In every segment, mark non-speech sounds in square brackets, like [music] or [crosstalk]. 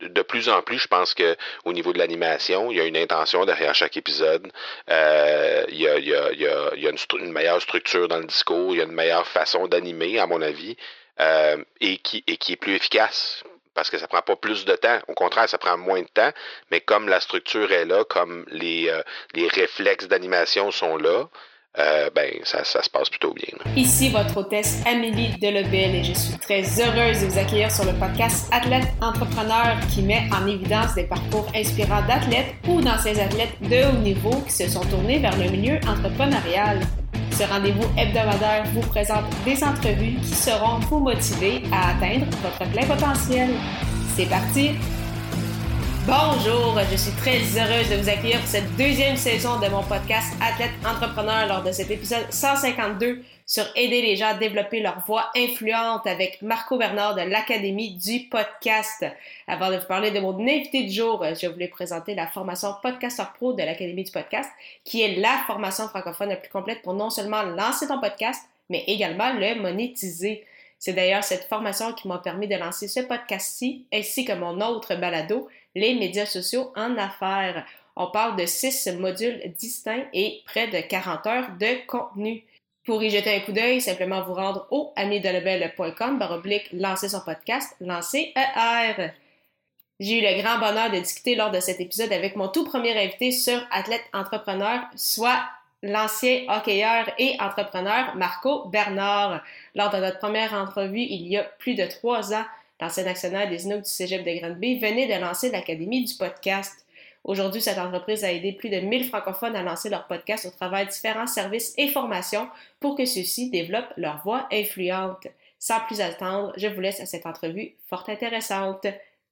de plus en plus, je pense que au niveau de l'animation, il y a une intention derrière chaque épisode. Euh, il y a, une, meilleure structure dans le discours, il y a une meilleure façon d'animer, à mon avis, euh, et, qui, est plus efficace parce que ça prend pas plus de temps. Au contraire, ça prend moins de temps. Mais comme la structure est là, comme les, euh, les réflexes d'animation sont là, euh, ben ça, se passe plutôt bien. Ici votre hôtesse Amélie Delobel et je suis très heureuse de vous accueillir sur le podcast Athlète Entrepreneur qui met en évidence des parcours inspirants d'athlètes ou d'anciens athlètes de haut niveau qui se sont tournés vers le milieu entrepreneurial. Ce rendez-vous hebdomadaire vous présente des entrevues qui seront vous motiver à atteindre votre plein potentiel. C'est parti! Bonjour, je suis très heureuse de vous accueillir pour cette deuxième saison de mon podcast Athlète Entrepreneur lors de cet épisode 152 sur aider les gens à développer leur voix influente avec Marco Bernard de l'Académie du podcast. Avant de vous parler de mon invité du jour, je voulais présenter la formation Podcaster Pro de l'Académie du podcast, qui est la formation francophone la plus complète pour non seulement lancer ton podcast, mais également le monétiser. C'est d'ailleurs cette formation qui m'a permis de lancer ce podcast-ci, ainsi que mon autre balado, les médias sociaux en affaires. On parle de six modules distincts et près de 40 heures de contenu. Pour y jeter un coup d'œil, simplement vous rendre au amidelebel.com baroblique lancer son podcast, lancer ER. J'ai eu le grand bonheur de discuter lors de cet épisode avec mon tout premier invité sur Athlète Entrepreneur, soit l'ancien hockeyeur et entrepreneur Marco Bernard. Lors de notre première entrevue il y a plus de trois ans, l'ancien actionnaire des Inuits du Cégep de Granby, venait de lancer l'Académie du podcast. Aujourd'hui, cette entreprise a aidé plus de 1000 francophones à lancer leur podcast au travers de différents services et formations pour que ceux-ci développent leur voix influente. Sans plus attendre, je vous laisse à cette entrevue fort intéressante.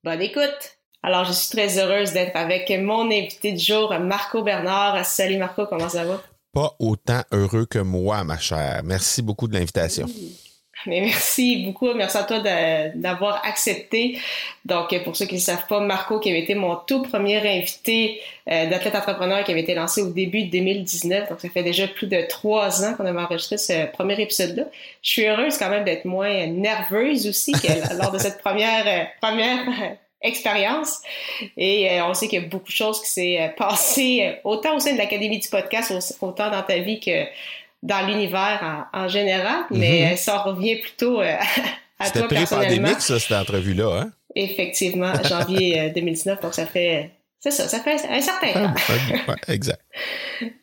Bonne écoute! Alors, je suis très heureuse d'être avec mon invité du jour, Marco Bernard. Salut Marco, comment ça va? Pas autant heureux que moi, ma chère. Merci beaucoup de l'invitation. Mais merci beaucoup. Merci à toi d'avoir accepté. Donc, pour ceux qui ne savent pas, Marco, qui avait été mon tout premier invité euh, d'athlète entrepreneur qui avait été lancé au début de 2019. Donc, ça fait déjà plus de trois ans qu'on avait enregistré ce premier épisode-là. Je suis heureuse quand même d'être moins nerveuse aussi que [laughs] lors de cette première, euh, première euh, expérience. Et on sait qu'il y a beaucoup de choses qui s'est passé autant au sein de l'Académie du podcast, autant dans ta vie que dans l'univers en, général, mais mhm. ça revient plutôt euh, [laughs] à toi personnellement. C'était pandémique, ça, cette entrevue-là, hein? Effectivement, janvier 2019, [laughs] euh, donc ça fait... C'est ça, ça fait un certain temps. [laughs] exact.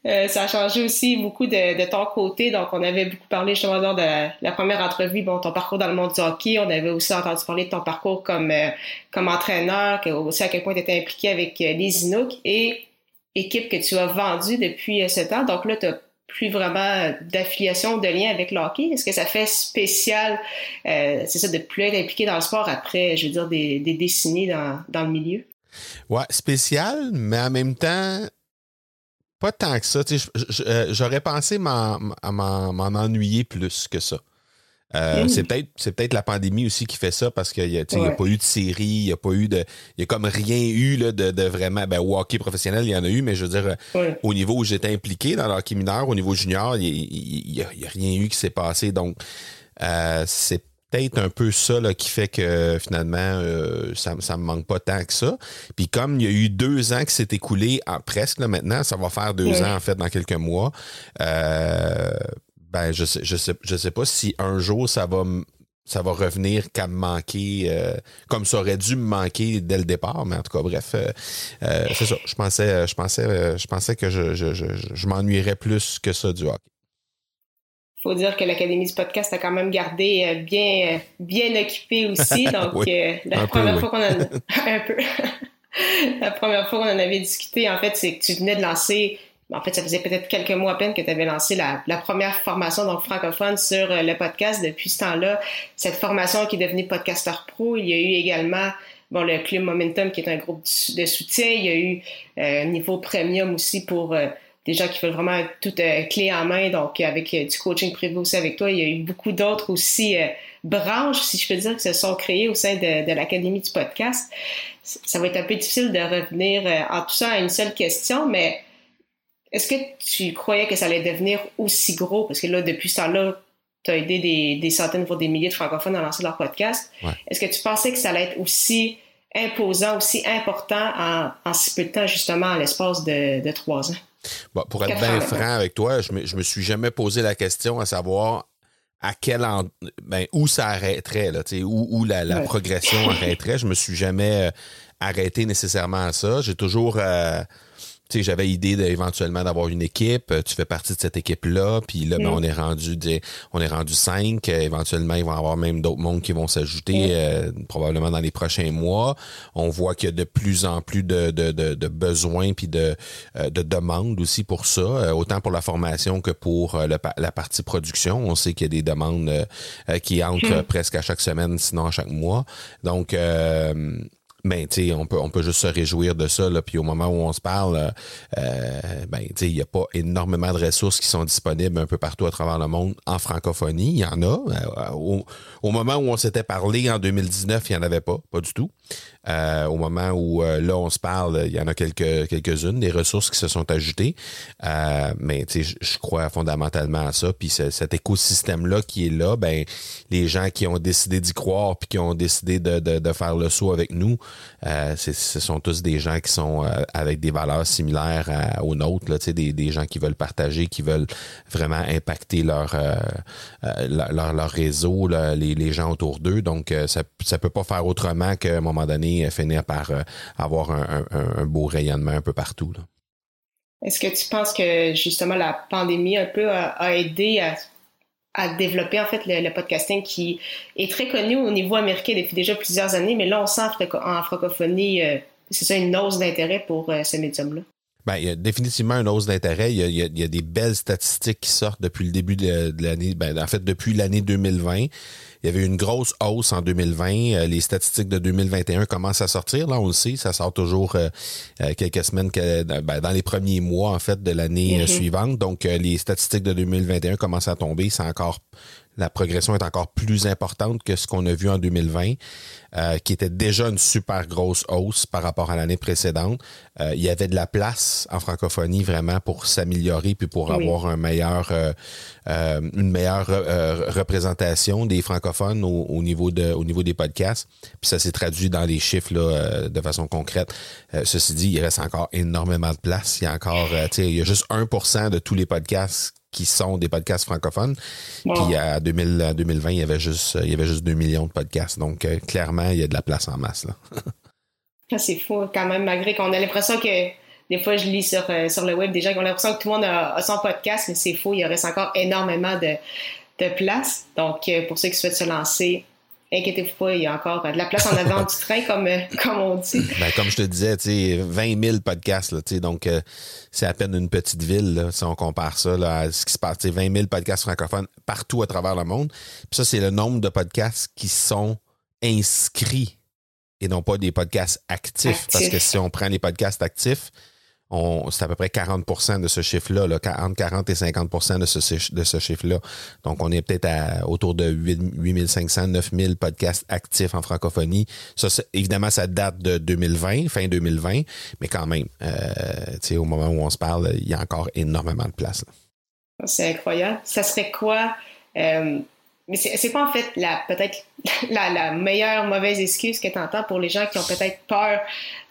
Euh, ça a changé aussi beaucoup de, de, ton côté. Donc, on avait beaucoup parlé justement lors de la, première entrevue, bon, ton parcours dans le monde du hockey. On avait aussi entendu parler de ton parcours comme, comme entraîneur, aussi à quel point tu étais impliqué avec les Inuks et équipe que tu as vendue depuis ce temps. Donc là, tu as plus vraiment d'affiliation, de lien avec le hockey? Est-ce que ça fait spécial, euh, c'est ça, de plus être impliqué dans le sport après, je veux dire, des, décennies dans, dans le milieu? Ouais, spécial, mais en même temps, pas tant que ça. Euh, j'aurais pensé m'en ennuyer plus que ça. Euh, c'est peut-être c'est peut-être la pandémie aussi qui fait ça parce qu'il n'y a, a, pas eu de série, il n'y a pas eu de. Il y a comme rien eu là, de, de, vraiment. Ben, hockey professionnel, il y en a eu, mais je veux dire, au niveau où j'étais impliqué dans le hockey mineur, au niveau junior, il n'y a, a, rien eu qui s'est passé. Donc, euh, c'est peut-être un peu ça là, qui fait que finalement, euh, ça ne me manque pas tant que ça. Puis comme il y a eu deux ans qui s'est écoulé, en, presque là, maintenant, ça va faire deux ans en fait dans quelques mois. Euh, ben, je sais, je sais, je sais pas si un jour ça va ça va revenir qu'à me manquer euh, comme ça aurait dû me manquer dès le départ mais en tout cas bref euh, euh, c'est ça. Je pensais je pensais je pensais que je, je, je, je m'ennuierais plus que ça du hockey. Faut dire que l'Académie du podcast a quand même gardé bien bien occupé aussi. [laughs] Donc la première fois qu'on a [laughs] un peu. [laughs] La première fois qu'on en avait discuté en fait c'est que tu venais de lancer en fait, ça faisait peut-être quelques mois à peine que tu avais lancé la, première formation donc francophone sur euh, le podcast. Depuis ce temps-là, cette formation qui est devenue Podcaster Pro, il y a eu également bon le Club Momentum qui est un groupe de soutien. Il y a eu euh, niveau premium aussi pour euh, des gens qui veulent vraiment tout clé en main, donc avec du coaching privé aussi avec toi. Il y a eu beaucoup d'autres aussi branches, si je peux dire, qui se sont créées au sein de, de l'Académie du podcast. Ça va être un peu difficile de revenir en tout ça à une seule question, mais est-ce que tu croyais que ça allait devenir aussi gros? Parce que là, depuis ce temps-là, tu as aidé des, centaines, voire des milliers de francophones à lancer leur podcast. Est-ce que tu pensais que ça allait être aussi imposant, aussi important en, si peu de temps, justement, à l'espace de, trois ans? pour être bien franc avec toi, je me, me suis jamais posé la question à savoir à quel ben, où ça arrêterait, là, où, où la, progression arrêterait. Je me suis jamais euh, arrêté nécessairement à ça. J'ai toujours euh, j'avais idée éventuellement d'avoir une équipe. Euh, tu fais partie de cette équipe-là. Puis là, ben, on est rendu on est rendu cinq. Euh, éventuellement, il va y avoir même d'autres mondes qui vont s'ajouter euh, probablement dans les prochains mois. On voit qu'il y a de plus en plus de, de, de, besoins puis de, de demandes aussi pour ça, autant pour la formation que pour la partie production. On sait qu'il y a des demandes qui entrent hmm. presque à chaque semaine, sinon à chaque mois. Donc, ben, tu on peut, on peut juste se réjouir de ça. Là. Puis au moment où on se parle, euh, ben, il n'y a pas énormément de ressources qui sont disponibles un peu partout à travers le monde en francophonie. Il y en a. Euh, au, au, moment où on s'était parlé en 2019, il n'y en avait pas, pas du tout. Euh, au moment où euh, là on se parle, il y en a quelques quelques-unes des ressources qui se sont ajoutées, euh, mais je crois fondamentalement à ça. Puis cet écosystème là qui est là, ben les gens qui ont décidé d'y croire puis qui ont décidé de, de, de faire le saut avec nous, ce sont tous des gens qui sont avec des valeurs similaires aux nôtres, là, des, des gens qui veulent partager, qui veulent vraiment impacter leur leur, leur, réseau, les, les gens autour d'eux. Donc ça ça peut pas faire autrement qu'à un moment donné euh, finir par euh, avoir un, beau rayonnement un peu partout. Est-ce que tu penses que justement la pandémie un peu a, aidé à, développer en fait le, podcasting qui est très connu au niveau américain depuis déjà plusieurs années, mais là on sent en francophonie, euh, c'est ça une hausse d'intérêt pour ce médium-là? Ben, il y a définitivement une hausse d'intérêt. Il, il, y a des belles statistiques qui sortent depuis le début de, l'année, ben, en fait depuis l'année 2020. Il y avait une grosse hausse en 2020. Euh, les statistiques de 2021 commencent à sortir. Là, on le sait, ça sort toujours euh, euh, quelques semaines ben, dans les premiers mois en fait de l'année mm-hmm. suivante. Donc, les statistiques de 2021 commencent à tomber. C'est encore la progression est encore plus importante que ce qu'on a vu en 2020, euh, qui était déjà une super grosse hausse par rapport à l'année précédente. Euh, il y avait de la place en francophonie vraiment pour s'améliorer puis pour avoir un meilleur, euh, une meilleure représentation des francophones au, niveau de, au niveau des podcasts. Puis ça s'est traduit dans les chiffres là, de façon concrète. ceci dit, il reste encore énormément de place. Il y a encore, il y a juste 1% de tous les podcasts qui sont des podcasts francophones. Puis à 2000, 2020, il y avait juste il y avait juste 2 millions de podcasts. Donc euh, clairement, il y a de la place en masse là. [laughs] c'est fou quand même, malgré qu'on a l'impression que des fois je lis sur, euh, sur le web des gens qui ont l'impression que tout le monde a, son podcast, mais c'est faux, il reste encore énormément de, de place. Donc euh, pour ceux qui souhaitent se lancer, inquiétez-vous pas, il y a encore de la place en avant du train, comme, euh, comme on dit. Ben, comme je te disais, 20 000 podcasts, là, donc euh, c'est à peine une petite ville, si on compare ça à ce qui se passe. 20 000 podcasts francophones partout à travers le monde. Puis ça, c'est le nombre de podcasts qui sont inscrits et non pas des podcasts actifs. Parce que si on prend les podcasts actifs, c'est à peu près 40% de ce chiffre-là, là, entre 40 et 50 de ce, de ce chiffre-là. Donc, on est peut-être à autour de 8500, 9000 podcasts actifs en francophonie. Ça, évidemment, ça date de 2020, fin 2020, mais quand même, euh, au moment où on se parle, il y a encore énormément de place. C'est incroyable. Ça serait quoi... Euh, mais c'est pas en fait la peut-être [laughs] la, la, meilleure mauvaise excuse que tu entends pour les gens qui ont peut-être peur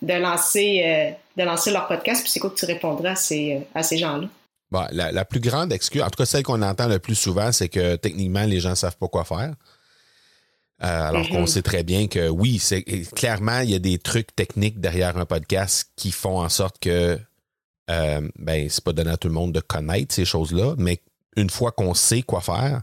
de lancer euh, de lancer leur podcast. Puis c'est quoi que tu répondras à ces, à ces gens-là? Bon, la, la, plus grande excuse, en tout cas celle qu'on entend le plus souvent, c'est que techniquement les gens savent pas quoi faire. Euh, alors qu'on mm-hmm. sait très bien que oui, c'est clairement il y a des trucs techniques derrière un podcast qui font en sorte que euh, ben c'est pas donné à tout le monde de connaître ces choses-là, mais une fois qu'on sait quoi faire,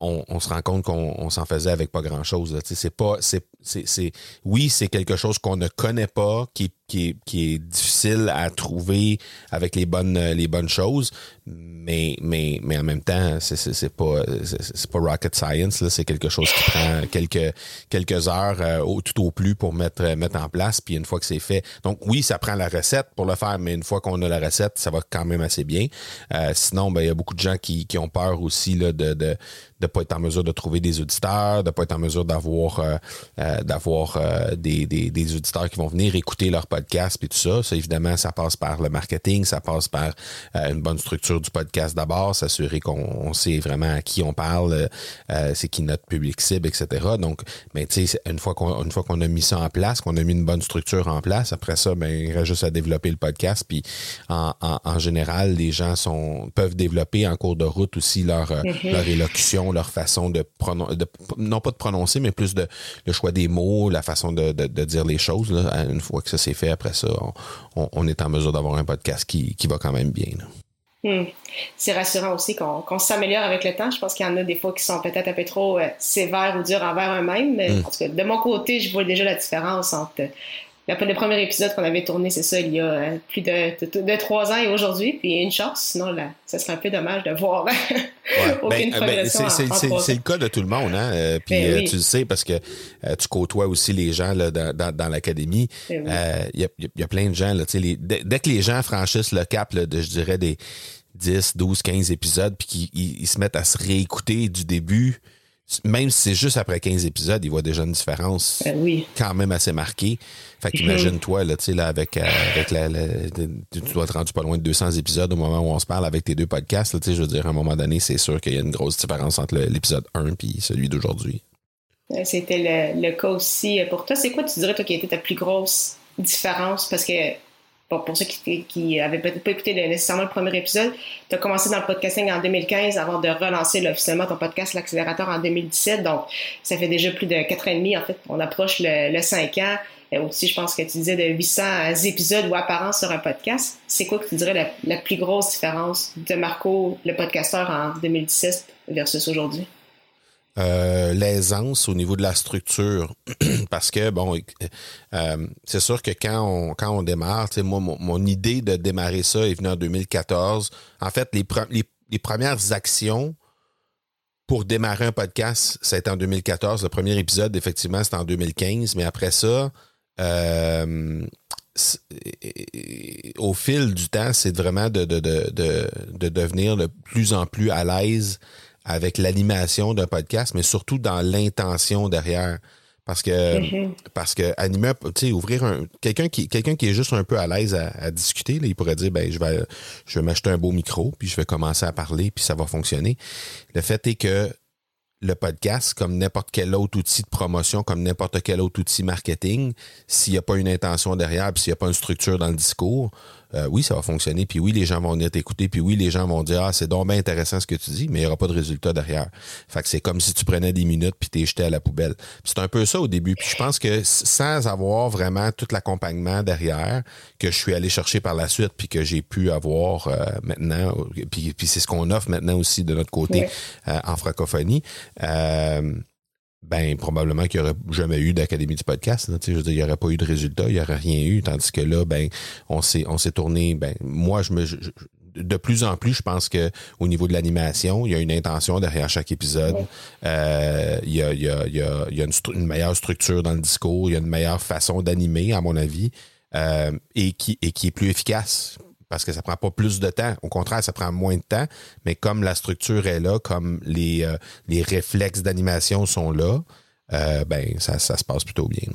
on, se rend compte qu'on s'en faisait avec pas grand chose. C'est pas, c'est, c'est, oui, c'est quelque chose qu'on ne connaît pas, qui, qui, qui, est difficile à trouver avec les bonnes, les bonnes choses, mais, mais, mais en même temps, c'est pas, c'est pas rocket science. C'est quelque chose qui prend quelques, quelques heures euh, tout au plus pour mettre, mettre en place. Puis une fois que c'est fait, donc oui, ça prend la recette pour le faire, mais une fois qu'on a la recette, ça va quand même assez bien. Euh, sinon, ben il y a beaucoup de gens qui, qui ont peur aussi là, de, de de pas être en mesure de trouver des auditeurs, de pas être en mesure d'avoir euh, d'avoir des, des, des, auditeurs qui vont venir écouter leur podcast podcast et tout ça. Ça, évidemment, ça passe par le marketing, ça passe par euh, une bonne structure du podcast d'abord, s'assurer qu'on sait vraiment à qui on parle, euh, c'est qui notre public cible, etc. Donc, mais tu sais, une fois qu'on une fois qu'on a mis ça en place, qu'on a mis une bonne structure en place, après ça, ben il reste juste à développer le podcast. Puis en, en, général, les gens sont peuvent développer en cours de route aussi leur mm-hmm. leur élocution, leur façon de, de non pas de prononcer, mais plus de le choix des mots, la façon de, de, dire les choses. Là. Une fois que ça s'est fait, après ça, on, est en mesure d'avoir un podcast qui, qui va quand même bien. Hmm. C'est rassurant aussi qu'on s'améliore avec le temps. Je pense qu'il y en a des fois qui sont peut-être un peu trop euh, sévères ou durs envers eux-mêmes. Mais hmm. en tout cas, de mon côté, je vois déjà la différence entre le premier épisode qu'on avait tourné, c'est ça, il y a euh, plus de, trois ans et aujourd'hui, puis une chance, sinon là, ça serait un peu dommage de voir [laughs] aucune ben, ben C'est le cas de tout le monde, hein? Euh, puis ben euh, tu le sais parce que tu côtoies aussi les gens là, dans, l'académie. Il y, a, plein de gens, là, les, dès, que les gens franchissent le cap de, je dirais, des 10, 12, 15 épisodes, puis qu'ils se mettent à se réécouter du début, même si c'est juste après 15 épisodes, il voit déjà une différence ben quand même assez marquée. Fait qu'imagine-toi, là, tu sais, là, avec, euh, avec la, tu dois être rendu pas loin de 200 épisodes au moment où on se parle avec tes deux podcasts, je veux dire, à un moment donné, c'est sûr qu'il y a une grosse différence entre l'épisode 1 et celui d'aujourd'hui. C'était le, le, cas aussi pour toi. C'est quoi, tu dirais, toi, qui a été ta plus grosse différence? Parce que pour ceux qui n'avaient peut-être pas écouté nécessairement le premier épisode, tu as commencé dans le podcasting en 2015 avant de relancer officiellement ton podcast L'accélérateur en 2017. Donc, ça fait déjà plus de quatre ans et demi. En fait, on approche le, le 5 ans. Et aussi, je pense que tu disais de 800 épisodes ou apparences sur un podcast. C'est quoi que tu dirais la, la plus grosse différence de Marco, le podcasteur, en 2017 versus aujourd'hui? Euh, l'aisance au niveau de la structure. [clears throat] Parce que, bon, euh, c'est sûr que quand on, quand on démarre, moi, mon, idée de démarrer ça est venue en 2014. En fait, les, premières actions pour démarrer un podcast, c'était en 2014. Le premier épisode, effectivement, c'était en 2015. Mais après ça, euh, au fil du temps, c'est vraiment de, de, de, devenir de plus en plus à l'aise avec l'animation d'un podcast, mais surtout dans l'intention derrière. Parce que, mm-hmm. parce que animer, tu sais, ouvrir un, quelqu'un qui, quelqu'un qui est juste un peu à l'aise à, discuter, là, il pourrait dire, ben, je vais, je vais m'acheter un beau micro, puis je vais commencer à parler, puis ça va fonctionner. Le fait est que le podcast, comme n'importe quel autre outil de promotion, comme n'importe quel autre outil marketing, s'il n'y a pas une intention derrière, puis s'il n'y a pas une structure dans le discours, euh, oui, ça va fonctionner, puis oui, les gens vont venir t'écouter, puis oui, les gens vont dire Ah, c'est donc bien intéressant ce que tu dis, mais il n'y aura pas de résultat derrière. Fait que c'est comme si tu prenais des minutes puis t'es jeté à la poubelle. C'est un peu ça au début. Puis je pense que sans avoir vraiment tout l'accompagnement derrière, que je suis allé chercher par la suite, puis que j'ai pu avoir euh, maintenant, puis, puis c'est ce qu'on offre maintenant aussi de notre côté euh, en francophonie ben probablement qu'il n'y aurait jamais eu d'académie du podcast. je veux dire, il n'y aurait pas eu de résultat, il n'y aurait rien eu. Tandis que là, ben, on s'est on s'est tourné. Ben, moi, je me de plus en plus, je pense que au niveau de l'animation, il y a une intention derrière chaque épisode. Euh, il y a, il y a, il y a, il y a une, meilleure structure dans le discours, il y a une meilleure façon d'animer, à mon avis, euh, et qui et qui est plus efficace parce que ça prend pas plus de temps. Au contraire, ça prend moins de temps. Mais comme la structure est là, comme les, euh, les réflexes d'animation sont là, euh, ben ça, ça, se passe plutôt bien.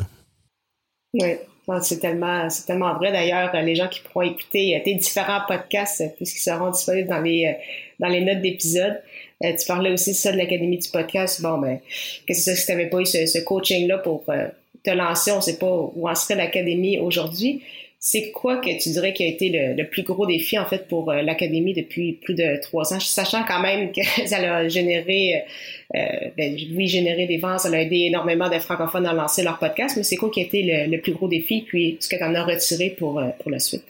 Oui, c'est tellement, c'est tellement vrai. D'ailleurs, les gens qui pourront écouter euh, tes différents podcasts, puisqu'ils seront disponibles dans les, dans les notes d'épisode. tu parlais aussi de ça de l'Académie du podcast. Bon, ben, que c'est si tu n'avais pas eu ce, ce coaching-là pour te lancer? On ne sait pas où en serait l'Académie aujourd'hui. C'est quoi que tu dirais qui a été le, plus gros défi en fait pour euh, l'académie depuis plus de trois ans, sachant quand même que [laughs] ça a généré, euh, ben, oui, généré des ventes, ça a aidé énormément de francophones à lancer leur podcast, mais c'est quoi qui a été le, plus gros défi, puis ce que tu en as retiré pour, euh, pour la suite?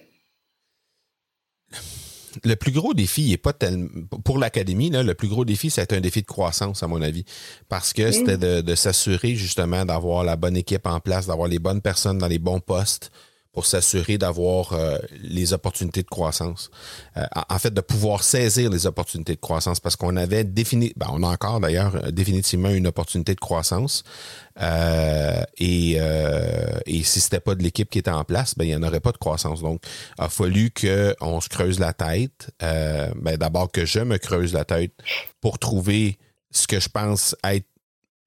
le plus gros défi est pas tellement pour l'académie le plus gros défi c'est un défi de croissance à mon avis. Parce que c'était de, de s'assurer justement d'avoir la bonne équipe en place d'avoir les bonnes personnes dans les bons postes pour s'assurer d'avoir euh, les opportunités de croissance. Euh, en fait, de pouvoir saisir les opportunités de croissance parce qu'on avait défini, ben, on a encore d'ailleurs euh, définitivement une opportunité de croissance. et, et si c'était pas de l'équipe qui était en place, ben il n'y en aurait pas de croissance. Donc, il a fallu qu'on se creuse la tête. ben, d'abord que je me creuse la tête pour trouver ce que je pense être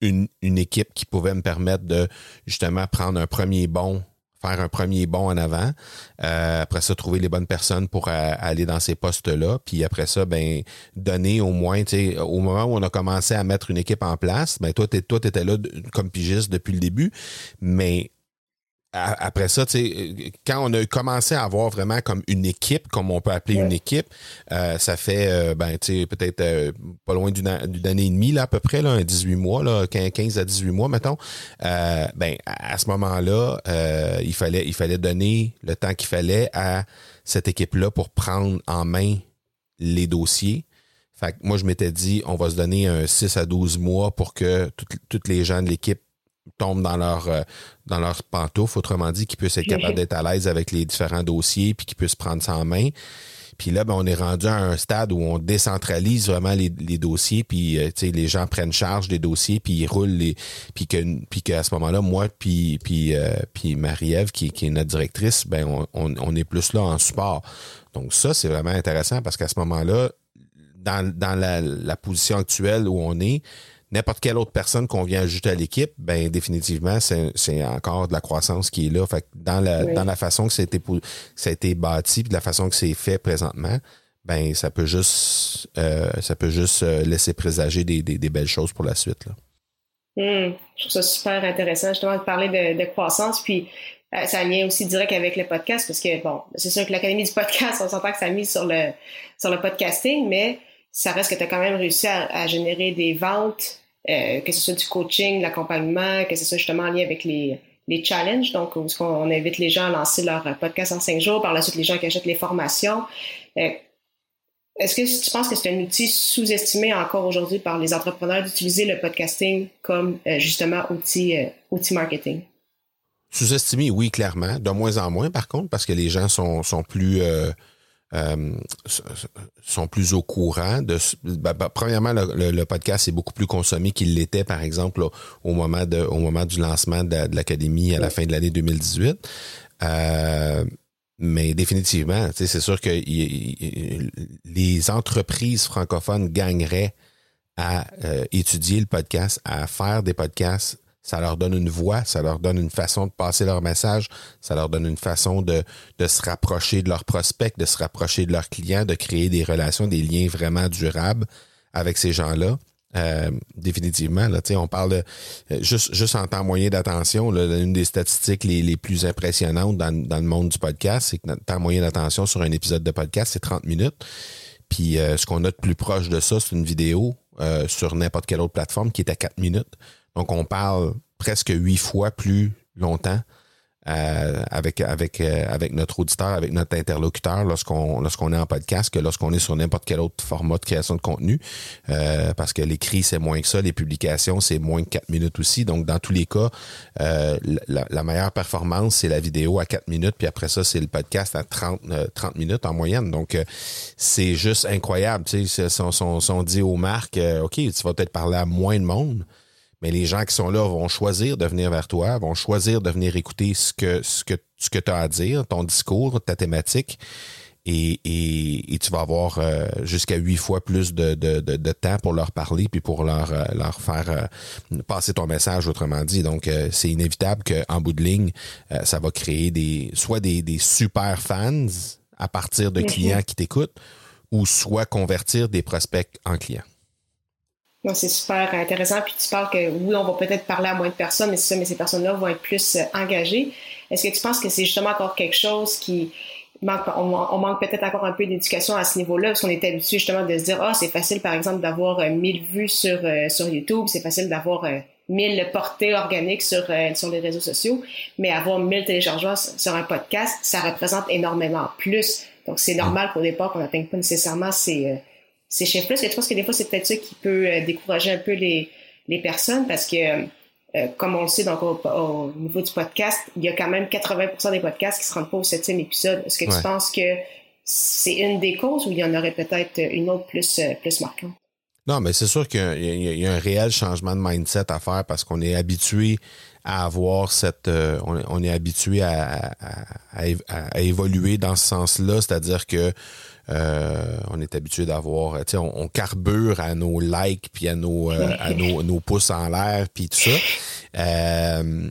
une, une équipe qui pouvait me permettre de justement prendre un premier bon faire un premier bond en avant. Euh, après ça, trouver les bonnes personnes pour aller dans ces postes-là. Puis après ça, ben donner au moins, au moment où on a commencé à mettre une équipe en place, ben toi, tu étais là comme pigiste depuis le début, mais après ça, quand on a commencé à avoir vraiment comme une équipe, comme on peut appeler une équipe, euh, ça fait euh, ben, peut-être euh, pas loin d'une année et demie, là, à peu près, là, 18 mois, là, 15 à 18 mois, mettons. ben, à ce moment-là, il, fallait, il fallait donner le temps qu'il fallait à cette équipe-là pour prendre en main les dossiers. Fait que moi, je m'étais dit, on va se donner un 6 à 12 mois pour que toutes les gens de l'équipe tombent dans leur euh, dans leurs pantoufles, autrement dit, qu'ils puissent être capables d'être à l'aise avec les différents dossiers, puis qu'ils puissent prendre ça en main. Puis là, ben, on est rendu à un stade où on décentralise vraiment les, dossiers, puis euh, les gens prennent charge des dossiers, puis ils roulent les, puis que, puis qu'à ce moment-là, moi, puis puis euh, puis Marie-Ève, qui, qui est notre directrice, ben on, on, est plus là en support. Donc ça, c'est vraiment intéressant parce qu'à ce moment-là, dans, dans la, la position actuelle où on est, n'importe quelle autre personne qu'on vient ajouter à l'équipe, ben définitivement, c'est encore de la croissance qui est là. Fait dans la, dans la façon que ça a été, ça a été bâti, puis de la façon que c'est fait présentement, ben ça peut juste euh, ça peut juste euh, laisser présager des, des, belles choses pour la suite. Là. Hmm. je trouve ça super intéressant justement de parler de, croissance. Puis euh, ça vient aussi direct avec le podcast parce que bon, c'est sûr que l'Académie du podcast, on s'entend que ça a mis sur le sur le podcasting, mais ça reste que tu as quand même réussi à, générer des ventes, euh, que ce soit du coaching, l'accompagnement, que ce soit justement en lien avec les, les challenges. Donc, où on invite les gens à lancer leur podcast en cinq jours, par la suite les gens qui achètent les formations. Euh, est-ce que tu penses que c'est un outil sous-estimé encore aujourd'hui par les entrepreneurs d'utiliser le podcasting comme euh, justement outil, outil marketing? Sous-estimé, oui, clairement. De moins en moins, par contre, parce que les gens sont, sont plus euh, sont plus au courant de. Ben, ben, premièrement, le, podcast est beaucoup plus consommé qu'il l'était, par exemple, au moment de, au moment du lancement de, l'académie à la fin de l'année 2018. Euh, mais définitivement, c'est sûr que les entreprises francophones gagneraient à euh, étudier le podcast, à faire des podcasts ça leur donne une voix, ça leur donne une façon de passer leur message, ça leur donne une façon de, de se rapprocher de leurs prospects, de se rapprocher de leurs clients, de créer des relations, des liens vraiment durables avec ces gens-là. Euh, définitivement, là, on parle de euh, juste, juste en temps moyen d'attention. Une des statistiques les, plus impressionnantes dans, dans, le monde du podcast, c'est que notre temps moyen d'attention sur un épisode de podcast, c'est 30 minutes. Puis euh, ce qu'on a de plus proche de ça, c'est une vidéo sur n'importe quelle autre plateforme qui est à 4 minutes. Donc, on parle presque huit fois plus longtemps euh, avec avec euh, avec notre auditeur, avec notre interlocuteur lorsqu'on lorsqu'on est en podcast que lorsqu'on est sur n'importe quel autre format de création de contenu, euh, parce que l'écrit c'est moins que ça, les publications c'est moins que quatre minutes aussi. Donc dans tous les cas, la, meilleure performance c'est la vidéo à quatre minutes, puis après ça c'est le podcast à 30 30 minutes en moyenne. Donc c'est juste incroyable. Tu sais, si on, dit aux marques, ok, tu vas peut-être parler à moins de monde mais les gens qui sont là vont choisir de venir vers toi, vont choisir de venir écouter ce que, ce que, ce que tu as à dire, ton discours, ta thématique. Et, et, tu vas avoir euh, jusqu'à huit fois plus de, de, de, temps pour leur parler puis pour leur, euh, leur faire euh, passer ton message autrement dit. Donc, c'est inévitable qu'en bout de ligne, ça va créer des soit des, des super fans à partir de clients qui t'écoutent ou soit convertir des prospects en clients c'est super intéressant. Puis tu parles que oui, on va peut-être parler à moins de personnes, mais c'est ça, mais ces personnes-là vont être plus euh, engagées. Est-ce que tu penses que c'est justement encore quelque chose qui manque, on, manque peut-être encore un peu d'éducation à ce niveau-là, parce qu'on est habitué justement de se dire, ah, c'est facile, par exemple, d'avoir 1000 euh, vues sur, euh, sur YouTube, c'est facile d'avoir 1000 portées organiques sur, sur les réseaux sociaux, mais avoir 1000 téléchargements sur un podcast, ça représente énormément plus. Donc, c'est normal qu'au départ, qu'on n'atteigne pas nécessairement ces, ces chiffres-là. Tu penses que des fois, c'est peut-être ça qui peut euh, décourager un peu les, les personnes parce que, euh, euh, comme on le sait, donc au, niveau du podcast, il y a quand même 80% des podcasts qui se rendent pas au septième épisode. Est-ce que tu penses que c'est une des causes ou il y en aurait peut-être une autre plus, plus marquante? Non, mais c'est sûr qu'il y, a un réel changement de mindset à faire parce qu'on est habitué à avoir cette, on, est habitué à, à, évoluer dans ce sens-là, c'est-à-dire que euh, on est habitué d'avoir, tu sais, on, carbure à nos likes puis à nos, euh, à nos, nos, pouces en l'air puis tout ça. Euh,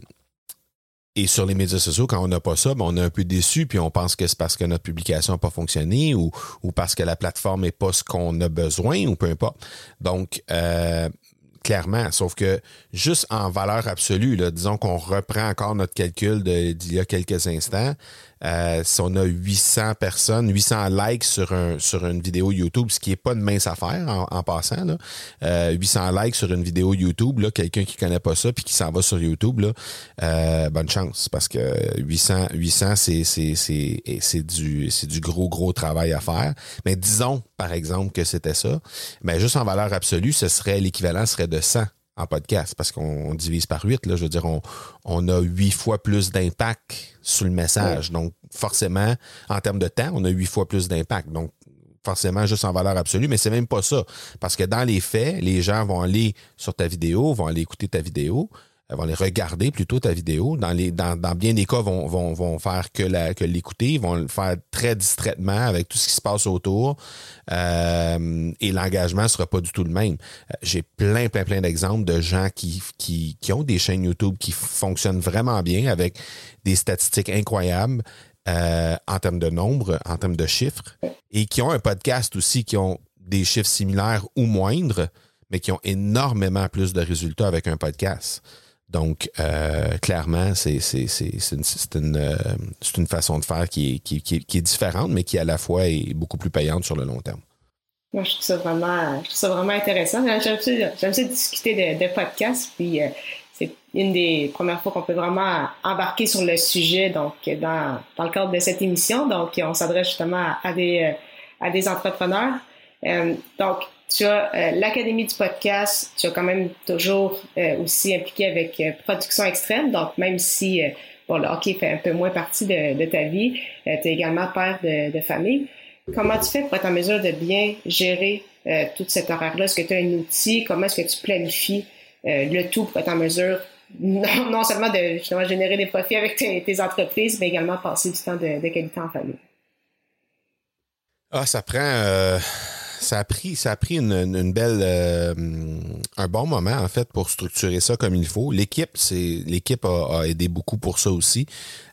et sur les médias sociaux, quand on n'a pas ça, ben on est un peu déçu, puis on pense que c'est parce que notre publication n'a pas fonctionné ou, ou parce que la plateforme n'est pas ce qu'on a besoin ou peu importe. Donc, euh, clairement. Sauf que juste en valeur absolue, là, disons qu'on reprend encore notre calcul d'il y a quelques instants, euh, si on a 800 personnes, 800 likes sur, un, sur une vidéo YouTube, ce qui n'est pas une mince affaire en, passant, là, 800 euh, likes sur une vidéo YouTube, quelqu'un qui connaît pas ça puis qui s'en va sur YouTube, là, euh, bonne chance. Parce que 800, 800 c'est, du, c'est du gros, gros travail à faire. Mais disons, par exemple, que c'était ça, mais juste en valeur absolue, ce serait l'équivalent serait de 100 en podcast parce qu'on divise par 8. Là, je veux dire, on, on a huit fois plus d'impact sur le message. Donc, forcément, en termes de temps, on a huit fois plus d'impact. Donc, forcément, juste en valeur absolue, mais c'est même pas ça. Parce que dans les faits, les gens vont aller sur ta vidéo, vont aller écouter ta vidéo, vont les regarder plutôt ta vidéo. Dans, les, dans, bien des cas, vont, vont, vont faire que, la, que l'écouter, vont le faire très distraitement avec tout ce qui se passe autour. Euh, et l'engagement sera pas du tout le même. Euh, j'ai plein, plein, plein d'exemples de gens qui, qui, qui ont des chaînes YouTube qui fonctionnent vraiment bien avec des statistiques incroyables. Euh, en termes de nombre, en termes de chiffres, et qui ont un podcast aussi qui ont des chiffres similaires ou moindres, mais qui ont énormément plus de résultats avec un podcast. Donc, euh, clairement, c'est une, euh, une, façon de faire qui est, qui, qui, est, différente, mais qui à la fois est beaucoup plus payante sur le long terme. Moi, je trouve ça vraiment, je trouve ça vraiment intéressant. J'aime ça, discuter de, de podcasts, puis euh, c'est une des premières fois qu'on peut vraiment embarquer sur le sujet, donc dans, dans le cadre de cette émission. Donc, on s'adresse justement à, des, à des entrepreneurs. donc, tu as euh, l'Académie du podcast, tu as quand même toujours euh, aussi impliqué avec euh, production extrême. Donc, même si bon, le hockey fait un peu moins partie de, ta vie, tu es également père de, famille. Comment tu fais pour être en mesure de bien gérer toute cette horaire-là? Est-ce que tu as un outil? Comment est-ce que tu planifies le tout pour être en mesure non, seulement de justement générer des profits avec tes, entreprises, mais également passer du temps de, de qualité en famille? Ah, ça prend ça a pris, ça a pris une, belle, euh, un bon moment en fait pour structurer ça comme il faut. L'équipe, c'est l'équipe a, aidé beaucoup pour ça aussi,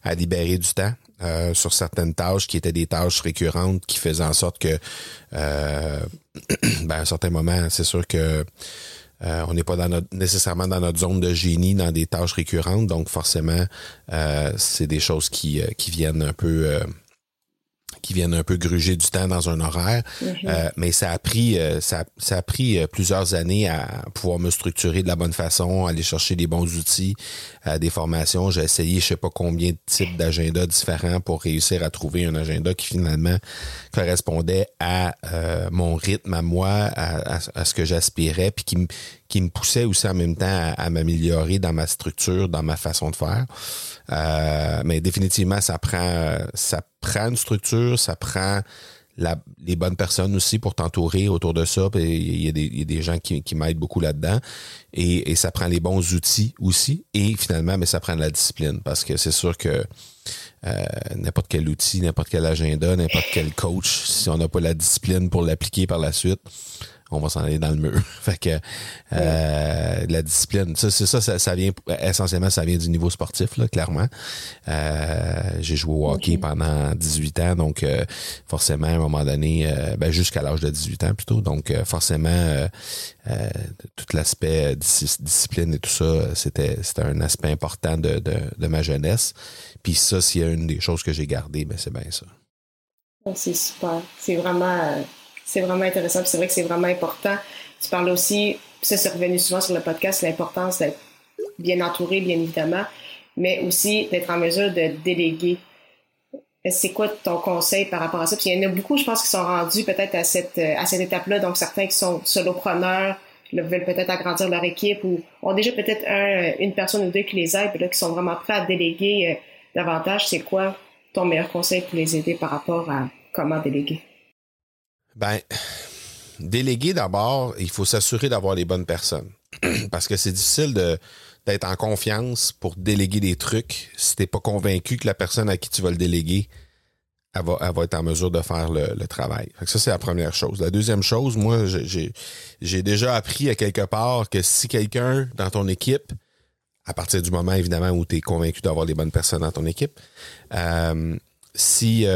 à libérer du temps. Euh, sur certaines tâches qui étaient des tâches récurrentes qui faisaient en sorte que euh, [clears throat] ben, à un certain moment, c'est sûr que on n'est pas nécessairement dans notre zone de génie dans des tâches récurrentes, donc forcément, c'est des choses qui viennent un peu qui viennent un peu gruger du temps dans un horaire. Mhm. Euh, mais ça a pris euh, ça, ça, a pris euh, plusieurs années à pouvoir me structurer de la bonne façon, aller chercher des bons outils, des formations. J'ai essayé je sais pas combien de types d'agendas différents pour réussir à trouver un agenda qui finalement correspondait à mon rythme, à moi, à, à, ce que j'aspirais, puis qui me qui me poussait aussi en même temps à, à m'améliorer dans ma structure, dans ma façon de faire. Euh, mais définitivement, ça prend, ça prend une structure, ça prend la, les bonnes personnes aussi pour t'entourer autour de ça. Il y, a des, il y a des gens qui, qui m'aident beaucoup là-dedans. Et, et, ça prend les bons outils aussi. Et finalement, mais ça prend de la discipline parce que c'est sûr que euh, n'importe quel outil, n'importe quel agenda, n'importe quel coach, si on n'a pas la discipline pour l'appliquer par la suite, on va s'en aller dans le mur. [laughs] fait que euh, la discipline, ça, c'est ça, ça, vient essentiellement, ça vient du niveau sportif, là, clairement. Euh, j'ai joué au hockey pendant 18 ans, donc euh, forcément, à un moment donné, ben, jusqu'à l'âge de 18 ans plutôt, donc forcément, tout l'aspect discipline et tout ça, c'était c'était un aspect important de, de, de ma jeunesse. Puis ça, s'il y a une des choses que j'ai gardées, ben c'est bien ça. C'est super. C'est vraiment c'est vraiment intéressant. C'est vrai que c'est vraiment important. Tu parles aussi, ça c'est revenu souvent sur le podcast, l'importance d'être bien entouré, bien évidemment, mais aussi d'être en mesure de déléguer. C'est quoi ton conseil par rapport à ça? Puis il y en a beaucoup, je pense, qui sont rendus peut-être à cette, à cette étape-là. Donc, certains qui sont solopreneurs, veulent peut-être agrandir leur équipe ou ont déjà peut-être un, une personne ou deux qui les aide, puis là, qui sont vraiment prêts à déléguer euh, davantage. C'est quoi ton meilleur conseil pour les aider par rapport à comment déléguer? Ben, déléguer d'abord, il faut s'assurer d'avoir les bonnes personnes. [clears throat] Parce que c'est difficile de d'être en confiance pour déléguer des trucs si t'es pas convaincu que la personne à qui tu vas le déléguer, elle va, va être en mesure de faire le, travail. ça, c'est la première chose. La deuxième chose, moi, j'ai déjà appris à quelque part que si quelqu'un dans ton équipe à partir du moment, évidemment, où tu es convaincu d'avoir les bonnes personnes dans ton équipe. Euh, si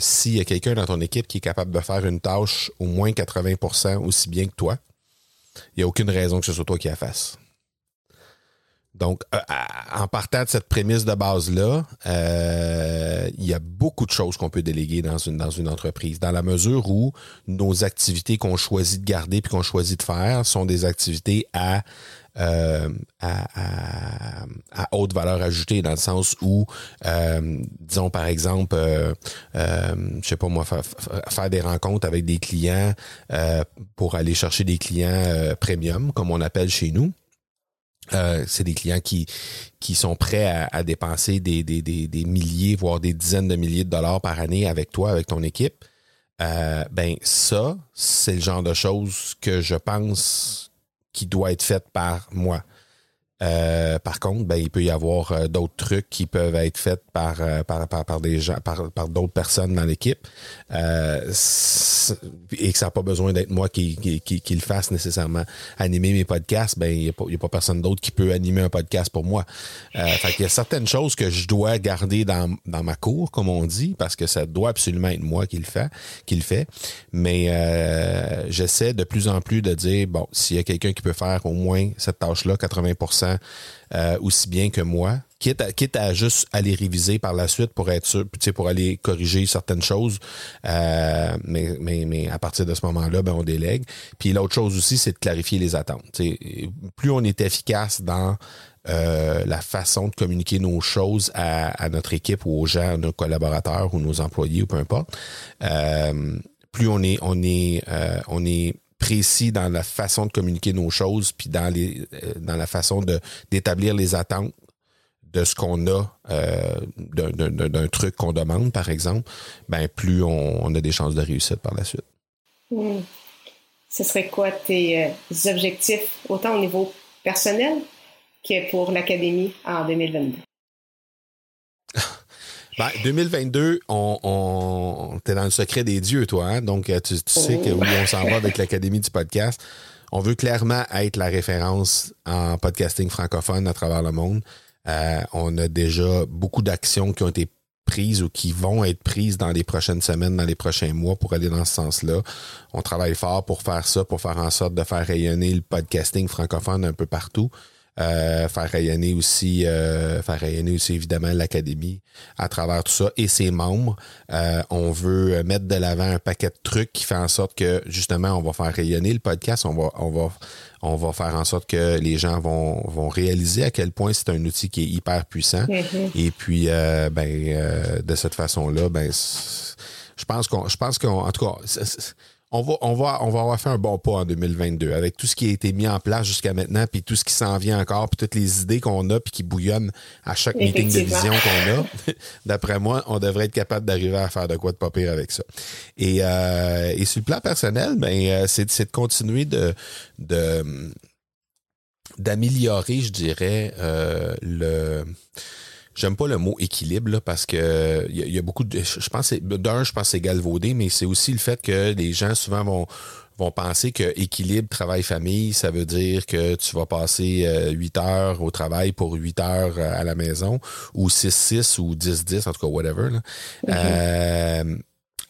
s'il y a quelqu'un dans ton équipe qui est capable de faire une tâche au moins 80% aussi bien que toi, il n'y a aucune raison que ce soit toi qui la fasses. Donc, euh, en partant de cette prémisse de base-là, euh, il y a beaucoup de choses qu'on peut déléguer dans une, dans une entreprise, dans la mesure où nos activités qu'on choisit de garder puis qu'on choisit de faire sont des activités à, euh, à, haute valeur ajoutée, dans le sens où, disons par exemple, je sais pas moi, faire des rencontres avec des clients pour aller chercher des clients premium, comme on appelle chez nous. Euh, c'est des clients qui, qui sont prêts à, dépenser des, des, des, milliers, voire des dizaines de milliers de dollars par année avec toi, avec ton équipe. Euh, ben ça, c'est le genre de choses que je pense qui doit être fait par moi. Euh, par contre, ben, il peut y avoir euh, d'autres trucs qui peuvent être faits par, euh, par, par, des gens, par, par d'autres personnes dans l'équipe. et que ça n'a pas besoin d'être moi qui, qui, qui, le fasse nécessairement. Animer mes podcasts, ben, il n'y a, a, pas personne d'autre qui peut animer un podcast pour moi. il y a certaines choses que je dois garder dans, dans ma cour, comme on dit, parce que ça doit absolument être moi qui le fait, qui le fait. Mais j'essaie de plus en plus de dire, bon, s'il y a quelqu'un qui peut faire au moins cette tâche-là, 80 euh, aussi bien que moi, quitte à, à juste aller réviser par la suite pour être sûr, pour aller corriger certaines choses. Euh, mais, mais, mais à partir de ce moment-là, ben, on délègue. Puis l'autre chose aussi, c'est de clarifier les attentes. plus on est efficace dans euh, la façon de communiquer nos choses à, notre équipe ou aux gens, nos collaborateurs ou nos employés ou peu importe, plus on est, on est, on est précis dans la façon de communiquer nos choses, puis dans, les, euh, dans la façon d'établir les attentes de ce qu'on a euh, d'un, truc qu'on demande, par exemple, ben plus on, a des chances de réussite par la suite. Hmm. Ce serait quoi tes euh, objectifs, autant au niveau personnel que pour l'Académie en 2022? Ben, 2022, on, on t'es dans le secret des dieux, toi. Hein? Donc, euh, tu, sais que, où on s'en va avec l'Académie du podcast. On veut clairement être la référence en podcasting francophone à travers le monde. Euh, on a déjà beaucoup d'actions qui ont été prises ou qui vont être prises dans les prochaines semaines, dans les prochains mois pour aller dans ce sens-là. On travaille fort pour faire ça, pour faire en sorte de faire rayonner le podcasting francophone un peu partout. Euh, faire rayonner aussi, euh, faire rayonner aussi évidemment l'académie à travers tout ça et ses membres. Euh, on veut mettre de l'avant un paquet de trucs qui fait en sorte que justement on va faire rayonner le podcast, on va, on va, on va faire en sorte que les gens vont, vont réaliser à quel point c'est un outil qui est hyper puissant. Mm-hmm. Et puis, ben, de cette façon-là, ben, je pense qu'on, je pense qu'en tout cas, on va, on va, on va avoir fait un bon pas en 2022 avec tout ce qui a été mis en place jusqu'à maintenant, puis tout ce qui s'en vient encore, puis toutes les idées qu'on a, puis qui bouillonnent à chaque meeting de vision qu'on a. [laughs] D'après moi, on devrait être capable d'arriver à faire de quoi de pas pire avec ça. Et, euh, et sur le plan personnel, ben, euh, c'est, de continuer de, de d'améliorer, je dirais, euh, le J'aime pas le mot équilibre parce que il y, a beaucoup de. Je pense d'un, je pense que c'est galvaudé, mais c'est aussi le fait que les gens souvent vont vont penser que équilibre travail-famille, ça veut dire que tu vas passer 8 euh, heures au travail pour 8 heures euh, à la maison, ou 6-6 ou 10-10, en tout cas, whatever. Là. Mm-hmm. euh,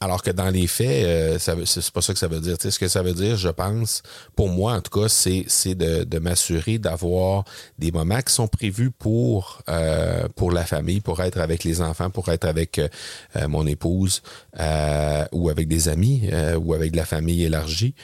alors que dans les faits, euh, c'est pas ça que ça veut dire. ce que ça veut dire, je pense, pour moi en tout cas, c'est de, m'assurer d'avoir des moments qui sont prévus pour euh, pour la famille, pour être avec les enfants, pour être avec euh, mon épouse ou avec des amis ou avec de la famille élargie,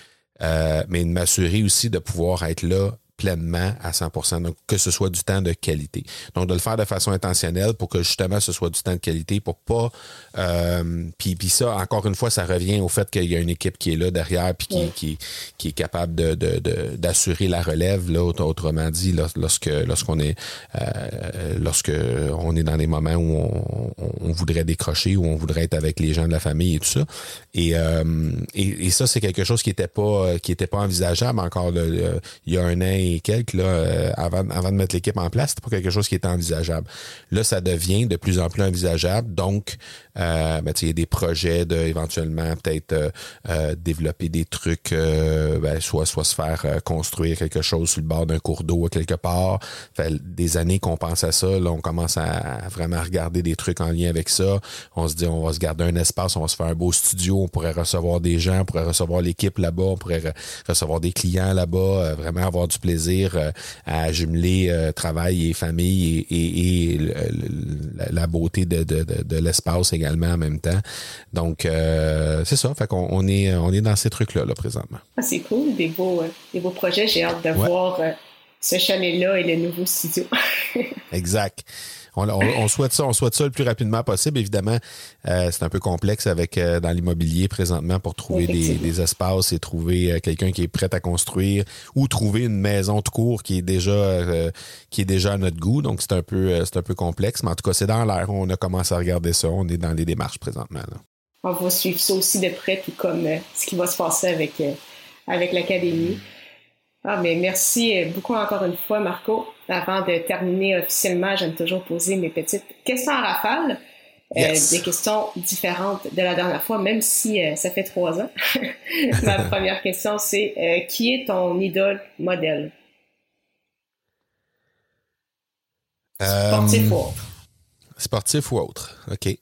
mais de m'assurer aussi de pouvoir être là pleinement à 100 donc que ce soit du temps de qualité. Donc de le faire de façon intentionnelle pour que justement ce soit du temps de qualité pour pas euh, puis, puis ça encore une fois ça revient au fait qu'il y a une équipe qui est là derrière puis qui, qui, qui, est capable de, de, d'assurer la relève là autrement dit lorsque lorsqu'on est euh, lorsque on est dans des moments où on, on voudrait décrocher ou on voudrait être avec les gens de la famille et tout ça. Et, et, ça, c'est quelque chose qui était pas qui était pas envisageable encore il y a un an et quelques là, avant, avant de mettre l'équipe en place. C'était pas quelque chose qui était envisageable. Là, ça devient de plus en plus envisageable. Donc, euh, ben, il y a des projets de éventuellement peut-être euh, euh, développer des trucs, ben, soit, soit se faire construire quelque chose sur le bord d'un cours d'eau quelque part. Fait, des années qu'on pense à ça, là, on commence à, vraiment regarder des trucs en lien avec ça. On se dit, on va se garder un espace, on va se faire un beau studio, on pourrait recevoir des gens, on pourrait recevoir l'équipe là-bas, on pourrait recevoir des clients là-bas, vraiment avoir du plaisir à jumeler travail et famille et, la, beauté de, de, de l'espace également en même temps. Donc, euh, c'est ça. Fait qu'on on est, on est dans ces trucs-là, là, présentement. Ah, c'est cool. Des beaux, euh, des beaux projets. J'ai hâte de voir euh, ce chalet-là et le nouveau studio. [laughs] exact. On, souhaite ça, on souhaite ça le plus rapidement possible. Évidemment, euh, c'est un peu complexe avec euh, dans l'immobilier présentement pour trouver des, espaces et trouver euh, quelqu'un qui est prêt à construire ou trouver une maison de cours qui est déjà qui est déjà à notre goût. Donc c'est un peu c'est un peu complexe, mais en tout cas c'est dans l'air. On a commencé à regarder ça. On est dans les démarches présentement. On va suivre ça aussi de près, tout comme ce qui va se passer avec avec l'académie. Ah, mais merci beaucoup encore une fois, Marco. Avant de terminer officiellement, j'aime toujours poser mes petites questions à rafale. Euh, des questions différentes de la dernière fois, même si euh, ça fait trois ans. [laughs] Ma première question, c'est euh, qui est ton idole modèle? Sportif ou autre? Sportif ou autre, OK.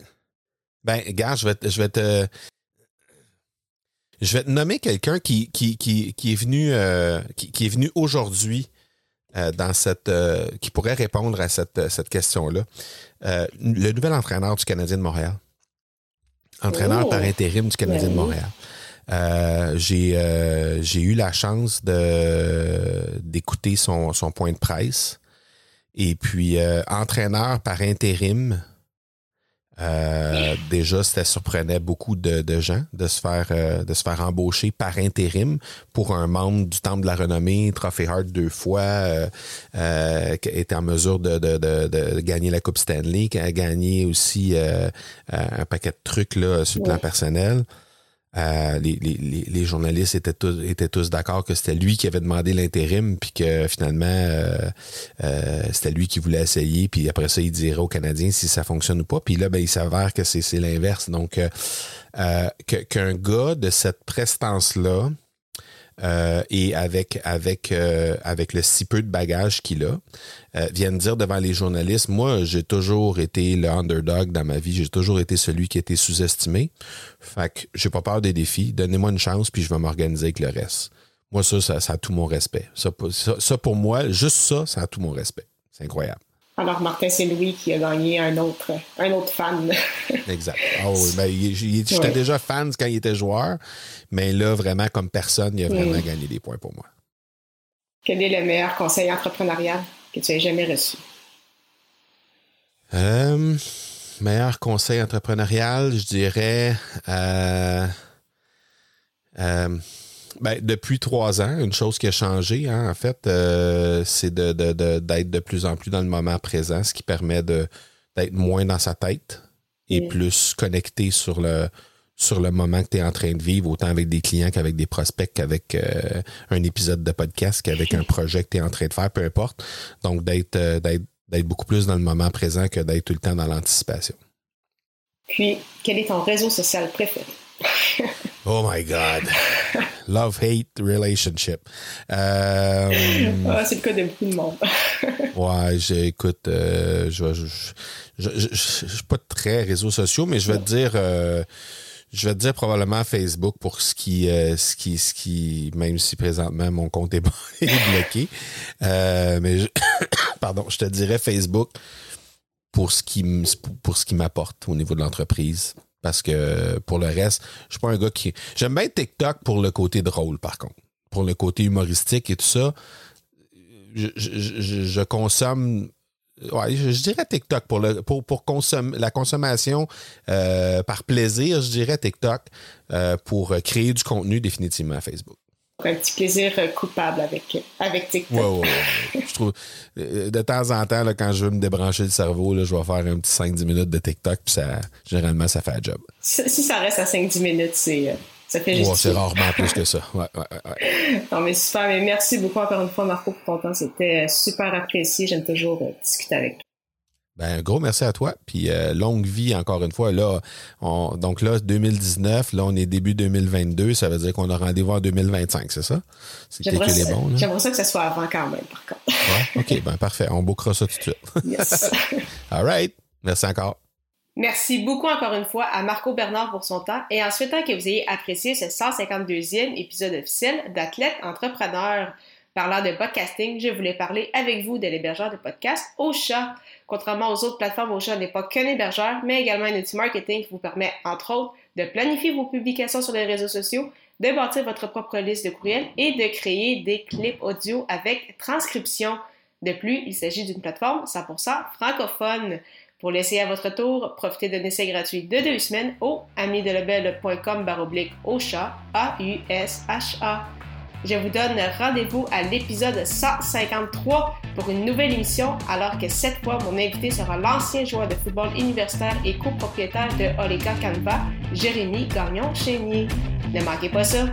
Ben, gars, je vais, je vais te je vais te nommer quelqu'un qui, qui, qui, qui, est venu, euh, qui, est venu aujourd'hui euh, dans cette euh, qui pourrait répondre à cette, cette question-là. le nouvel entraîneur du Canadien de Montréal. Entraîneur par oh! intérim du Canadien de Montréal. j'ai j'ai eu la chance de d'écouter son, son point de presse. Et puis, entraîneur par intérim, euh, déjà, ça surprenait beaucoup de, gens de se faire euh, de se faire embaucher par intérim pour un membre du Temple de la Renommée, Trophy Hart deux fois, euh, qui était en mesure de, de, gagner la Coupe Stanley, qui a gagné aussi un paquet de trucs là, sur le plan personnel. Euh, les, journalistes étaient tous, d'accord que c'était lui qui avait demandé l'intérim, puis que finalement, euh, euh, c'était lui qui voulait essayer, puis après ça, il dirait aux Canadiens si ça fonctionne ou pas. Puis là, ben, il s'avère que c'est l'inverse. Donc, qu'un gars de cette prestance-là, euh, et avec avec euh, avec le si peu de bagages qu'il a, euh, viennent dire devant les journalistes, moi j'ai toujours été le underdog dans ma vie, j'ai toujours été celui qui était sous-estimé. Fait que j'ai pas peur des défis, donnez-moi une chance puis je vais m'organiser avec le reste. Moi ça, ça, a tout mon respect. Ça, ça pour moi, juste ça, ça a tout mon respect. C'est incroyable. Alors, Martin, c'est Louis qui a gagné un autre, un autre fan. [laughs] exact. Oh, ben, j'étais déjà fan quand il était joueur, mais là, vraiment, comme personne, il a vraiment gagné des points pour moi. Quel est le meilleur conseil entrepreneurial que tu aies jamais reçu? Euh, meilleur conseil entrepreneurial, je dirais. Euh, euh, ben, depuis trois ans, une chose qui a changé, hein, en fait, euh, c'est d'être de, de, plus en plus dans le moment présent, ce qui permet d'être moins dans sa tête et plus connecté sur le, sur le moment que tu es en train de vivre, autant avec des clients qu'avec des prospects, qu'avec euh, un épisode de podcast, qu'avec un [laughs] projet que tu es en train de faire, peu importe. Donc, euh, d'être d'être beaucoup plus dans le moment présent que d'être tout le temps dans l'anticipation. Puis, quel est ton réseau social préféré? oh my God. [laughs] Love-hate relationship. Euh, ah, c'est le cas de beaucoup de monde. [laughs] ouais, j'écoute, euh, je, je, je, je, suis pas très réseaux sociaux, mais je vais te dire, euh, je vais te dire probablement Facebook pour ce qui, ce qui, ce qui, même si présentement mon compte est, [laughs] bloqué. mais [coughs] pardon, je te dirais Facebook pour ce qui, pour ce qui m'apporte au niveau de l'entreprise. Parce que pour le reste, je suis pas un gars qui. J'aime bien TikTok pour le côté drôle, par contre. Pour le côté humoristique et tout ça. Je, consomme. Ouais, je, dirais TikTok pour le pour, pour la consommation euh, par plaisir, je dirais TikTok euh, pour créer du contenu définitivement à Facebook. Un petit plaisir euh, coupable avec, avec TikTok. Ouais, ouais, Je trouve, euh, de temps en temps, là, quand je veux me débrancher le cerveau, là, je vais faire un petit 5-10 minutes de TikTok, puis ça, généralement, ça fait un job. Si, ça reste à 5-10 minutes, c'est, euh, ça fait juste. c'est rarement plus que ça. Ouais, ouais, ouais. [laughs] Non, mais super. Mais merci beaucoup encore une fois, Marco, pour ton temps. C'était super apprécié. J'aime toujours discuter avec toi. Ben, gros merci à toi. Puis euh, longue vie, encore une fois. Là, donc là, 2019, là, on est début 2022. Ça veut dire qu'on a rendez-vous en 2025, c'est ça? C'est J'aimerais ça, bon, j'aimerais ça que ça soit avant quand même, par contre. Ouais, OK, ben parfait. On bouclera ça tout de suite. [laughs] Yes. [laughs] All right. Merci encore. Merci beaucoup encore une fois à Marco Bernard pour son temps et en souhaitant que vous ayez apprécié ce 152e épisode officiel d'Athlète Entrepreneur. Parlant de podcasting, je voulais parler avec vous de l'hébergeur de podcast Ocha. Contrairement aux autres plateformes, Ocha n'est pas qu'un hébergeur, mais également un outil marketing qui vous permet, entre autres, de planifier vos publications sur les réseaux sociaux, de bâtir votre propre liste de courriels et de créer des clips audio avec transcription. De plus, il s'agit d'une plateforme 100% francophone. Pour l'essayer à votre tour, profitez d'un essai gratuit de deux semaines au amidelebel.com baroblique A-U-S-H-A. Je vous donne rendez-vous à l'épisode 153 pour une nouvelle émission, alors que cette fois, mon invité sera l'ancien joueur de football universitaire et copropriétaire de Olega Canva, Jérémy Gagnon-Chénier. Ne manquez pas ça!